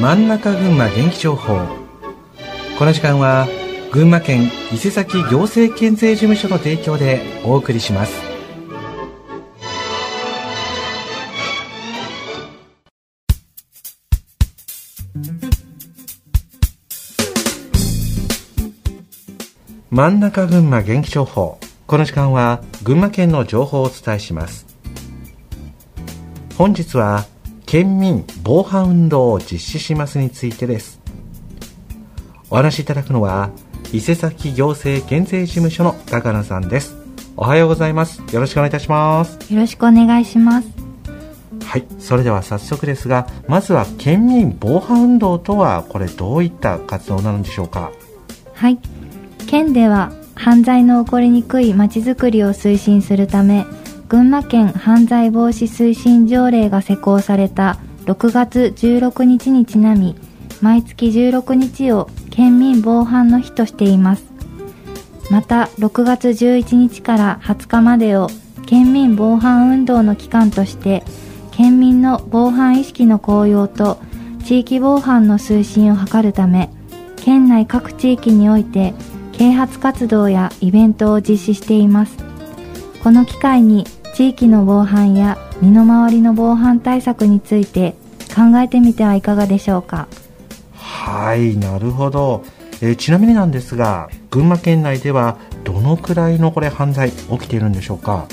真ん中群馬元気情報。この時間は群馬県伊勢崎行政県税事務所の提供でお送りします。真ん中群馬元気情報。この時間は群馬県の情報をお伝えします。本日は県民防犯運動を実施しますについてです。お話しいただくのは伊勢崎行政県税事務所の高野さんです。おはようございます。よろしくお願いいたします。よろしくお願いします。はい。それでは早速ですがまずは県民防犯運動とはこれどういった活動なのでしょうか？はい。県では犯罪の起こりにくいまちづくりを推進するため群馬県犯罪防止推進条例が施行された6月16日にちなみ毎月16日を県民防犯の日としています。また6月11日から20日までを県民防犯運動の期間として県民の防犯意識の向上と地域防犯の推進を図るため県内各地域において啓発活動やイベントを実施しています。この機会に地域の防犯や身の回りの防犯対策について考えてみてはいかがでしょうか？はいなるほど、えー、ちなみになんですが群馬県内ではどのくらいのこれ犯罪起きているんでしょうか？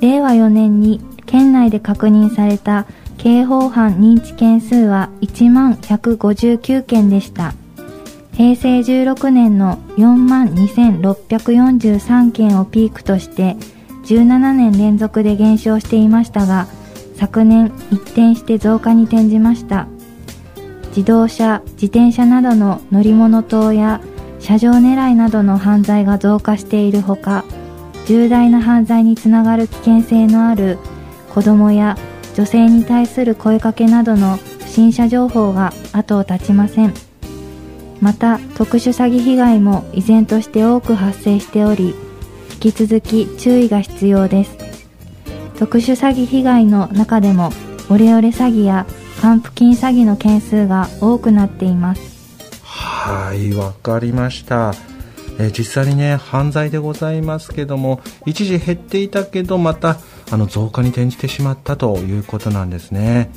令和4年に県内で確認された刑法犯認知件数は1万159件でした。平成16年の4万2643件をピークとして17年連続で減少していましたが昨年一転して増加に転じました。自動車自転車などの乗り物等や車上狙いなどの犯罪が増加しているほか重大な犯罪につながる危険性のある子供や女性に対する声かけなどの不審者情報が後を絶ちません。また特殊詐欺被害も依然として多く発生しており引き続き注意が必要です。特殊詐欺被害の中でもオレオレ詐欺や還付金詐欺の件数が多くなっています。はいわかりました。え実際にね犯罪でございますけども一時減っていたけどまたあの増加に転じてしまったということなんですね。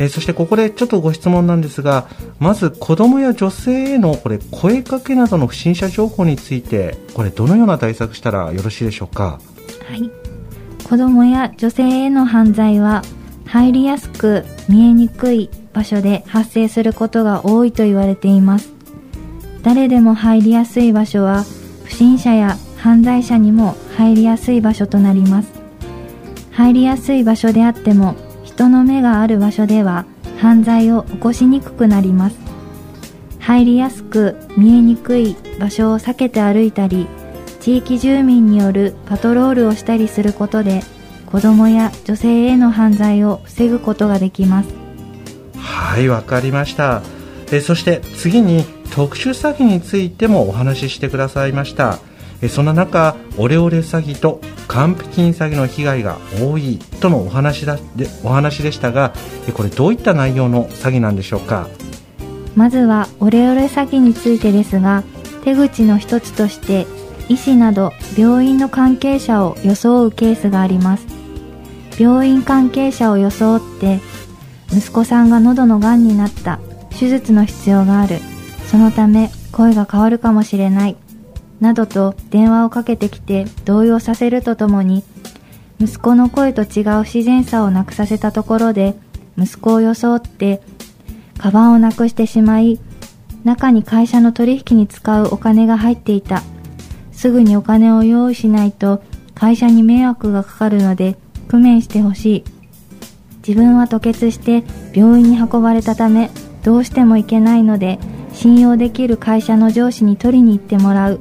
えそしてここでちょっとご質問なんですがまず子どもや女性へのこれ声かけなどの不審者情報についてこれどのような対策したらよろしいでしょうか？はい。子どもや女性への犯罪は入りやすく見えにくい場所で発生することが多いと言われています。誰でも入りやすい場所は不審者や犯罪者にも入りやすい場所となります。入りやすい場所であっても人の目がある場所では犯罪を起こしにくくなります。入りやすく見えにくい場所を避けて歩いたり地域住民によるパトロールをしたりすることで子供や女性への犯罪を防ぐことができます。はいわかりました。えそして次に特殊詐欺についてもお話ししてくださいました。そんな中オレオレ詐欺と還付金詐欺の被害が多いとのお話だでお話でしたがこれどういった内容の詐欺なんでしょうか？まずはオレオレ詐欺についてですが手口の一つとして医師など病院の関係者を装うケースがあります。病院関係者を装って息子さんが喉のがんになった手術の必要がある。そのため声が変わるかもしれない。などと電話をかけてきて動揺させるとともに息子の声と違う自然さをなくさせたところで息子を装ってカバンをなくしてしまい中に会社の取引に使うお金が入っていた。すぐにお金を用意しないと会社に迷惑がかかるので工面してほしい。自分は吐血して病院に運ばれたためどうしても行けないので信用できる会社の上司に取りに行ってもらう。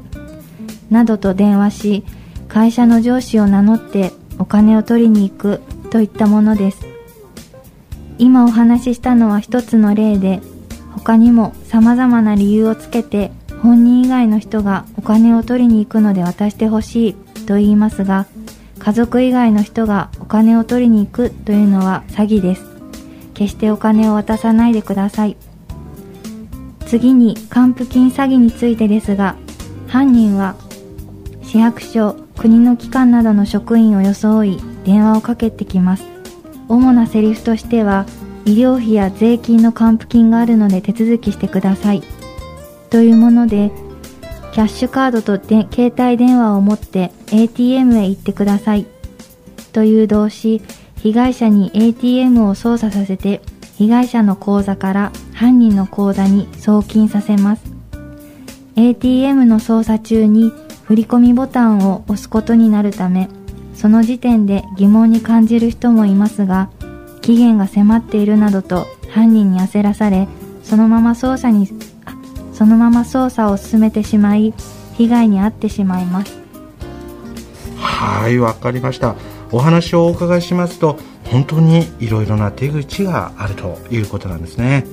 などと電話し会社の上司を名乗ってお金を取りに行くといったものです。今お話ししたのは一つの例で他にも様々な理由をつけて本人以外の人がお金を取りに行くので渡してほしいと言いますが家族以外の人がお金を取りに行くというのは詐欺です。決してお金を渡さないでください。次に還付金詐欺についてですが犯人は市役所国の機関などの職員を装い電話をかけてきます。主なセリフとしては医療費や税金の還付金があるので手続きしてください。というものでキャッシュカードとで携帯電話を持って ATM へ行ってください。と誘導し被害者に ATM を操作させて被害者の口座から犯人の口座に送金させます。ATM の操作中に振込ボタンを押すことになるためその時点で疑問に感じる人もいますが期限が迫っているなどと犯人に焦らされそのまま操作にそのまま操作を進めてしまい被害に遭ってしまいます。はいわかりました。お話をお伺いしますと本当にいろいろな手口があるということなんですね。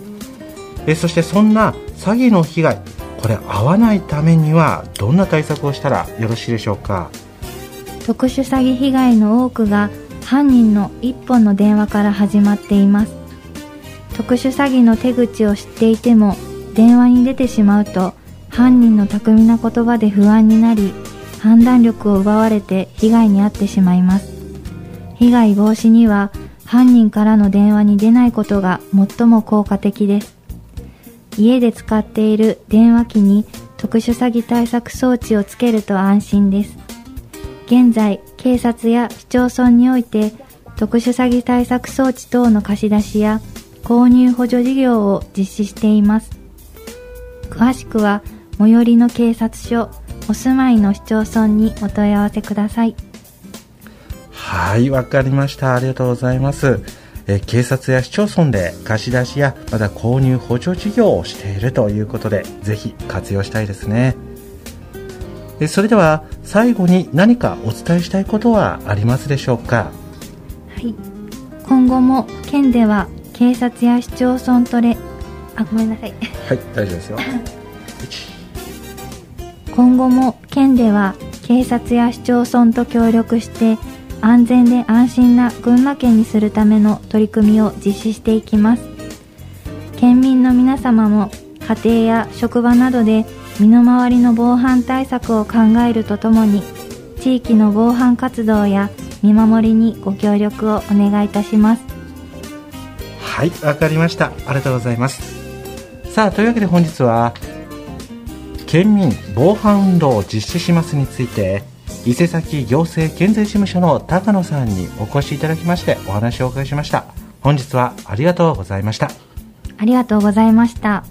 えそしてそんな詐欺の被害これ合わないためにはどんな対策をしたらよろしいでしょうか？特殊詐欺被害の多くが犯人の一本の電話から始まっています。特殊詐欺の手口を知っていても電話に出てしまうと犯人の巧みな言葉で不安になり判断力を奪われて被害に遭ってしまいます。被害防止には犯人からの電話に出ないことが最も効果的です。家で使っている電話機に特殊詐欺対策装置をつけると安心です。現在警察や市町村において特殊詐欺対策装置等の貸し出しや購入補助事業を実施しています。詳しくは最寄りの警察署お住まいの市町村にお問い合わせください。はいわかりました。ありがとうございます。え警察や市町村で貸し出しやまた購入補助事業をしているということでぜひ活用したいですね。えそれでは最後に何かお伝えしたいことはありますでしょうか？はい。今後も県では警察や市町村とれあごめんなさい。はい大丈夫ですよ。今後も県では警察や市町村と協力して安全で安心な群馬県にするための取り組みを実施していきます。県民の皆様も家庭や職場などで身の回りの防犯対策を考えるとともに地域の防犯活動や見守りにご協力をお願いいたします。はいわかりました。ありがとうございます。さあというわけで本日は県民防犯運動を実施しますについて伊勢崎行政健全事務所の高野さんにお越しいただきましてお話をお伺いしました。本日はありがとうございました。ありがとうございました。